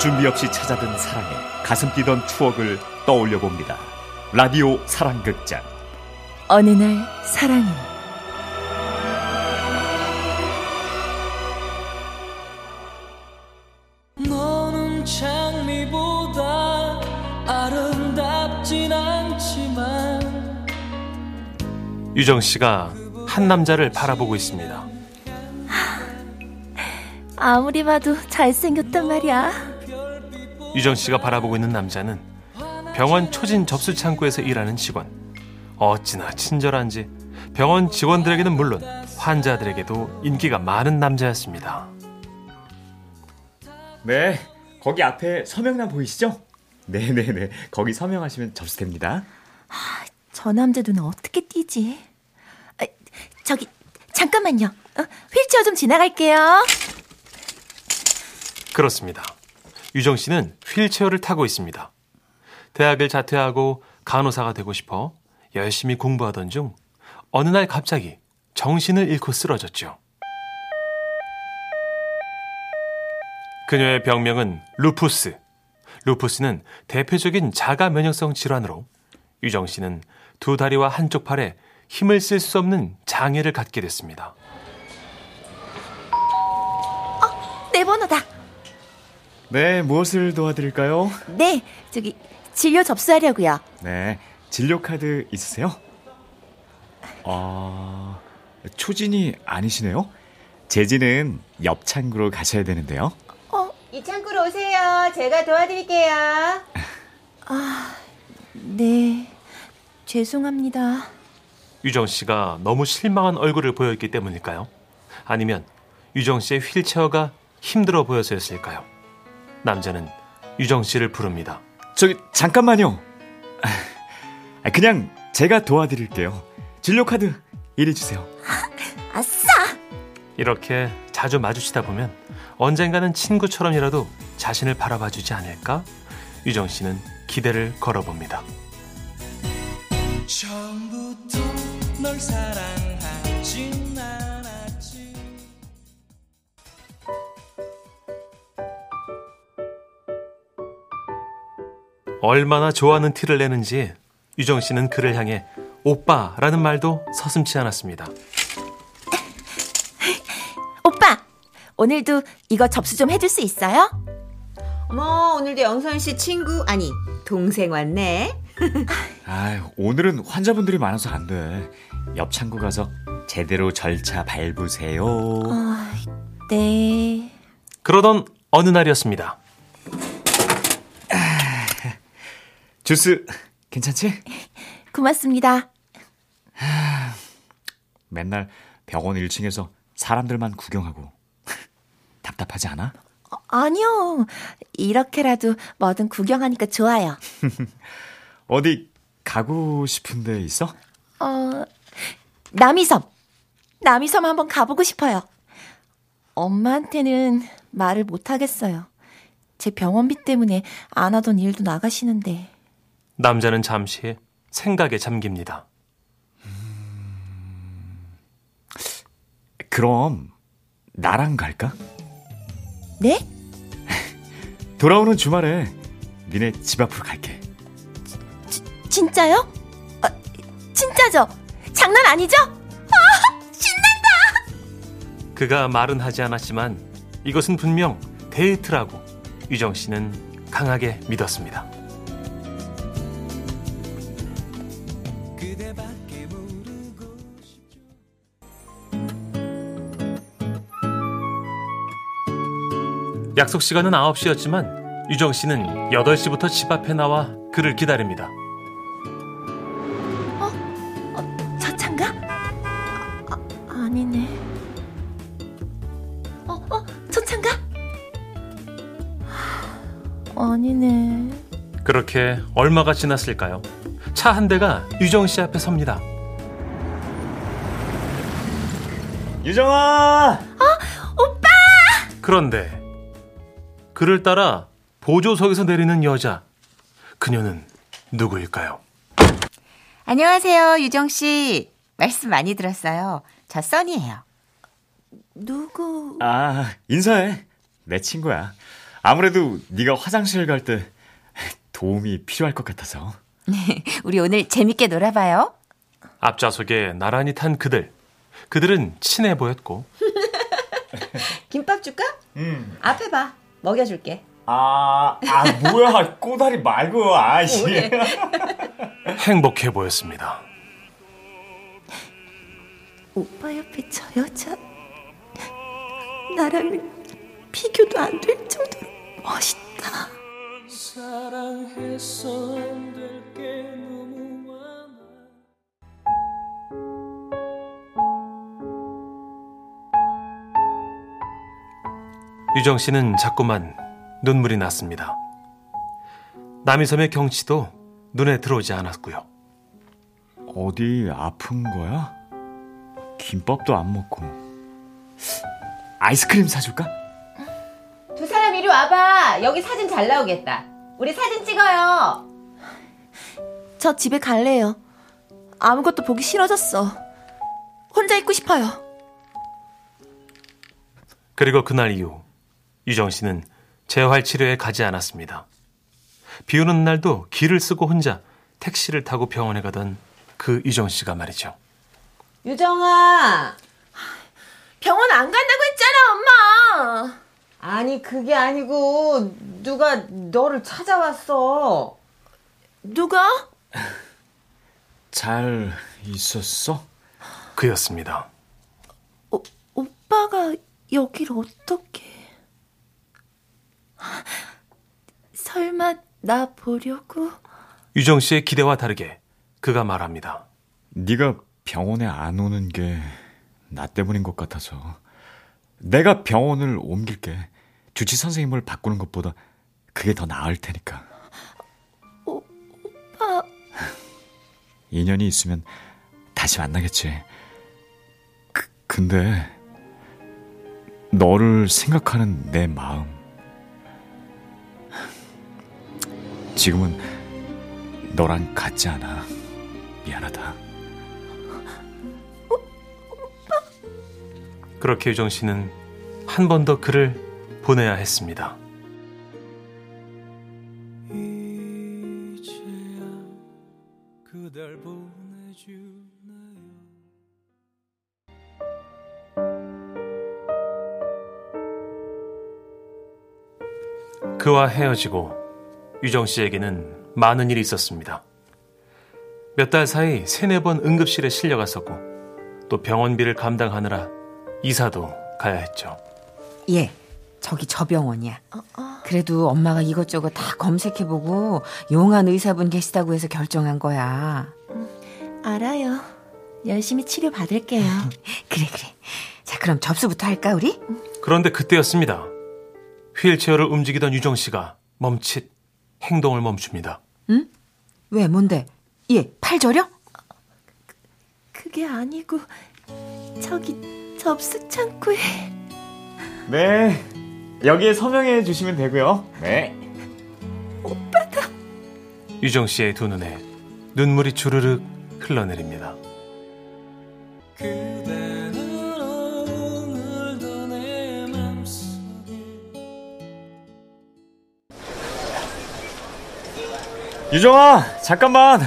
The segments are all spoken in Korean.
준비 없이 찾아든 사랑에 가슴 뛰던 추억을 떠올려 봅니다. 라디오 사랑극장. 어느 날 사랑은 너는 장미보다 아름답진 않지만 유정 씨가 한 남자를 바라보고 있습니다. 아무리 봐도 잘생겼단 말이야. 유정 씨가 바라보고 있는 남자는 병원 초진 접수 창구에서 일하는 직원. 어찌나 친절한지 병원 직원들에게는 물론 환자들에게도 인기가 많은 남자였습니다. 네, 거기 앞에 서명란 보이시죠? 네네네, 거기 서명하시면 접수됩니다. 저 남자 눈에 어떻게 띄지? 아, 저기 잠깐만요. 어, 휠체어 좀 지나갈게요. 그렇습니다. 유정 씨는 휠체어를 타고 있습니다. 대학을 자퇴하고 간호사가 되고 싶어 열심히 공부하던 중 어느 날 갑자기 정신을 잃고 쓰러졌죠. 그녀의 병명은 루푸스. 루푸스는 대표적인 자가 면역성 질환으로 유정 씨는 두 다리와 한쪽 팔에 힘을 쓸 수 없는 장애를 갖게 됐습니다. 내 번호다. 네, 무엇을 도와드릴까요? 네, 저기 진료 접수하려고요. 네, 진료 카드 있으세요? 아, 초진이 아니시네요? 재진은 옆 창구로 가셔야 되는데요. 이 창구로 오세요. 제가 도와드릴게요. 네, 죄송합니다. 유정 씨가 너무 실망한 얼굴을 보였기 때문일까요? 아니면 유정 씨의 휠체어가 힘들어 보여서였을까요? 남자는 유정 씨를 부릅니다. 저기, 잠깐만요. 아, 그냥 제가 도와드릴게요. 진료 카드 이리 주세요. 아싸! 이렇게 자주 마주치다 보면 언젠가는 친구처럼이라도 자신을 바라봐 주지 않을까? 유정 씨는 기대를 걸어봅니다. 처음부터 널 사랑하진 않았지 얼마나 좋아하는 티를 내는지 유정 씨는 그를 향해 오빠라는 말도 서슴치 않았습니다. 오빠, 오늘도 이거 접수 좀 해줄 수 있어요? 어머, 오늘도 영선 씨 친구, 아니, 동생 왔네. 아, 오늘은 환자분들이 많아서 안 돼. 옆 창구 가서 제대로 절차 밟으세요. 아, 네. 그러던 어느 날이었습니다. 주스 괜찮지? 고맙습니다. 맨날 병원 1층에서 사람들만 구경하고 답답하지 않아? 어, 아니요. 이렇게라도 뭐든 구경하니까 좋아요. 어디 가고 싶은 데 있어? 어, 남이섬. 남이섬 한번 가보고 싶어요. 엄마한테는 말을 못 하겠어요. 제 병원비 때문에 안 하던 일도 나가시는데. 남자는 잠시 생각에 잠깁니다. 그럼 나랑 갈까? 네? 돌아오는 주말에 니네 집 앞으로 갈게. 진짜요? 어, 진짜죠? 장난 아니죠? 그가 말은 하지 않았지만 이것은 분명 데이트라고 유정 씨는 강하게 믿었습니다. 약속 시간은 9시였지만 유정 씨는 8시부터 집 앞에 나와 그를 기다립니다. 저 차인가? 아, 아니네. 어, 어, 저 차인가? 하, 아니네. 그렇게 얼마가 지났을까요? 차 한 대가 유정 씨 앞에 섭니다. 유정아! 그런데 그를 따라 보조석에서 내리는 여자. 그녀는 누구일까요? 안녕하세요, 유정 씨. 말씀 많이 들었어요. 저 써니예요. 누구? 아, 인사해. 내 친구야. 아무래도 네가 화장실 갈 때 도움이 필요할 것 같아서. 우리 오늘 재밌게 놀아봐요. 앞좌석에 나란히 탄 그들. 그들은 친해 보였고 김밥 줄까? 음. 앞에 봐. 먹여줄게. 아, 아 뭐야 꼬다리 말고 아씨. 행복해 보였습니다. 오빠 옆에 저 여자 나랑은 비교도 안 될 정도로 멋있다. 사랑해서 안될 게 유정 씨는 자꾸만 눈물이 났습니다. 남이섬의 경치도 눈에 들어오지 않았고요. 어디 아픈 거야? 김밥도 안 먹고. 아이스크림 사줄까? 두 사람 이리 와봐. 여기 사진 잘 나오겠다. 우리 사진 찍어요. 저 집에 갈래요. 아무것도 보기 싫어졌어. 혼자 있고 싶어요. 그리고 그날 이후 유정 씨는 재활 치료에 가지 않았습니다. 비 오는 날도 길을 쓰고 혼자 택시를 타고 병원에 가던 그 유정 씨가 말이죠. 유정아. 병원 안 간다고 했잖아, 엄마. 아니 그게 아니고 누가 너를 찾아왔어. 누가? 잘 있었어? 그였습니다. 오, 오빠가 여길 어떻게? 설마 나 보려고? 유정 씨의 기대와 다르게 그가 말합니다. 네가 병원에 안 오는 게 나 때문인 것 같아서 내가 병원을 옮길게. 주치 선생님을 바꾸는 것보다 그게 더 나을 테니까. 오빠, 인연이 있으면 다시 만나겠지. 그, 근데 너를 생각하는 내 마음 지금은 너랑 같지 않아. 미안하다. 그렇게 유정 씨는 한 번더 그를 보내야 했습니다. 이제야 그댈 보내주나요 그와 헤어지고 유정 씨에게는 많은 일이 있었습니다. 몇 달 사이 세네 번 응급실에 실려갔었고 또 병원비를 감당하느라 이사도 가야 했죠. 예. 저기 저 병원이야. 그래도 엄마가 이것저것 다 검색해보고 용한 의사분 계시다고 해서 결정한 거야. 알아요. 열심히 치료 받을게요. 그래 그래. 자 그럼 접수부터 할까 우리? 그런데 그때였습니다. 휠체어를 움직이던 유정 씨가 멈칫 행동을 멈춥니다. 왜 뭔데? 예, 팔 저려? 그게 아니고 저기 접수 창구에 네. 여기에 서명해 주시면 되고요. 네. 유정 씨의 두 눈에 눈물이 주르륵 흘러내립니다. 그 유정아, 잠깐만.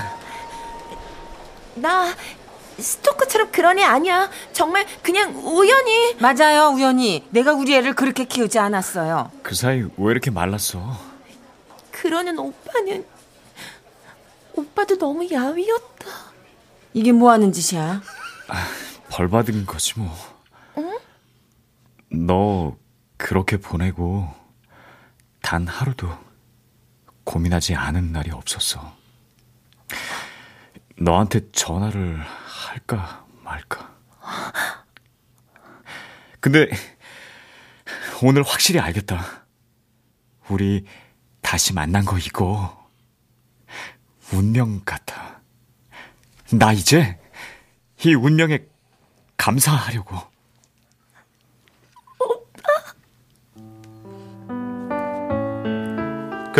나 스토커처럼 그런 애 아니야. 정말 그냥 우연히 맞아요, 우연히. 내가 우리 애를 그렇게 키우지 않았어요. 그 사이 왜 이렇게 말랐어? 그러는 오빠는 오빠도 너무 야위였다. 이게 뭐 하는 짓이야? 벌 받은 거지 뭐. 너 그렇게 보내고 단 하루도 고민하지 않은 날이 없었어. 너한테 전화를 할까 말까. 근데 오늘 확실히 알겠다. 우리 다시 만난 거 이거 운명 같아. 나 이제 이 운명에 감사하려고.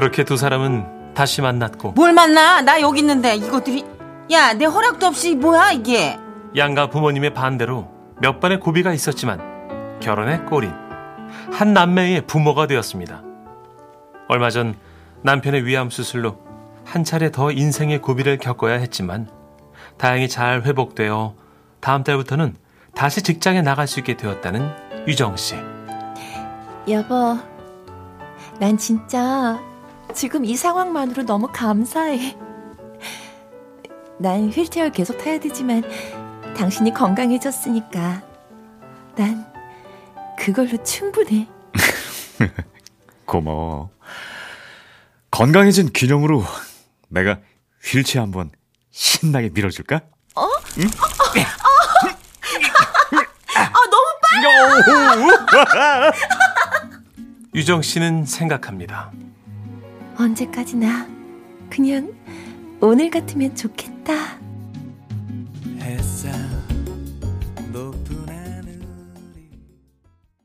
그렇게 두 사람은 다시 만났고 뭘 만나? 나 여기 있는데 이것들이 야, 내 허락도 없이 뭐야 이게? 양가 부모님의 반대로 몇 번의 고비가 있었지만 결혼에 꼬린 한 남매의 부모가 되었습니다. 얼마 전 남편의 위암 수술로 한 차례 더 인생의 고비를 겪어야 했지만 다행히 잘 회복되어 다음 달부터는 다시 직장에 나갈 수 있게 되었다는 유정 씨. 여보, 난 진짜 지금 이 상황만으로 너무 감사해. 난 휠체어 계속 타야 되지만 당신이 건강해졌으니까 난 그걸로 충분해. 고마워. 건강해진 기념으로 내가 휠체어 한번 신나게 밀어줄까? 유정 씨는 생각합니다. 언제까지나 그냥 오늘 같으면 좋겠다.